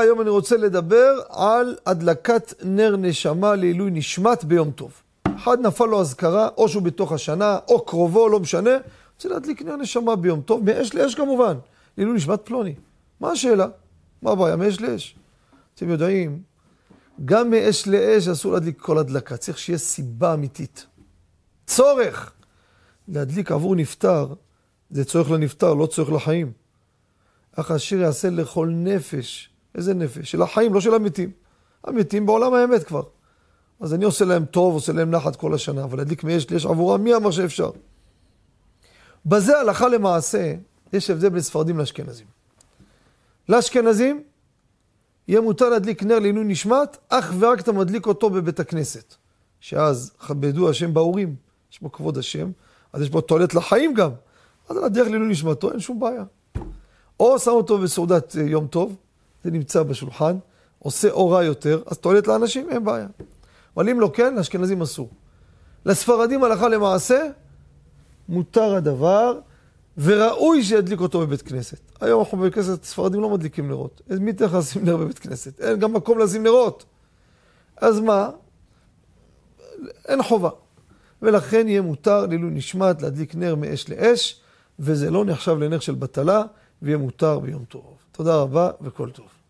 היום אני רוצה לדבר על הדלקת נר נשמה לעילוי נשמת ביום טוב. אחד נפל לו אזכרה, או שהוא בתוך השנה, או קרובו, לא משנה, רוצה להדליק נר נשמה ביום טוב, מאש לאש כמובן, לעילוי נשמת פלוני. מה השאלה? מה הבעיה? מאש לאש. אתם יודעים, גם מאש לאש אסור להדליק כל הדלקה, צריך שיהיה סיבה אמיתית. צורך. להדליק עבור נפטר, זה צורך לנפטר, לא צורך לחיים. אך השיר יעשה לכל נפש. איזה נפש? של החיים, לא של המתים. המתים בעולם האמת כבר. אז אני עושה להם טוב, עושה להם נחת כל השנה, אבל להדליק מאש לאש עבורם, מי אמר שאפשר? בזה הלכה למעשה, יש הבדל בין ספרדים לאשכנזים. לאשכנזים, יהיה מותר להדליק נר לעינוי נשמת, אך ורק אתה מדליק אותו בבית הכנסת. שאז כבדו השם בהורים, יש בו כבוד השם, אז יש בו תועלת לחיים גם. אז על הדרך לעילוי נשמתו, אין שום בעיה. או שם אותו בסעודת אה, יום טוב, זה נמצא בשולחן, עושה אור רע יותר, אז תועלת לאנשים, אין בעיה. אבל אם לא כן, לאשכנזים אסור. לספרדים הלכה למעשה, מותר הדבר, וראוי שידליק אותו בבית כנסת. היום אנחנו בבית כנסת, ספרדים לא מדליקים נרות. אז מי תלך לשים נר בבית כנסת? אין גם מקום לשים נרות. אז מה? אין חובה. ולכן יהיה מותר לעילוי נשמת להדליק נר מאש לאש, וזה לא נחשב לנר של בטלה, ויהיה מותר ביום טוב. תודה רבה וכל טוב.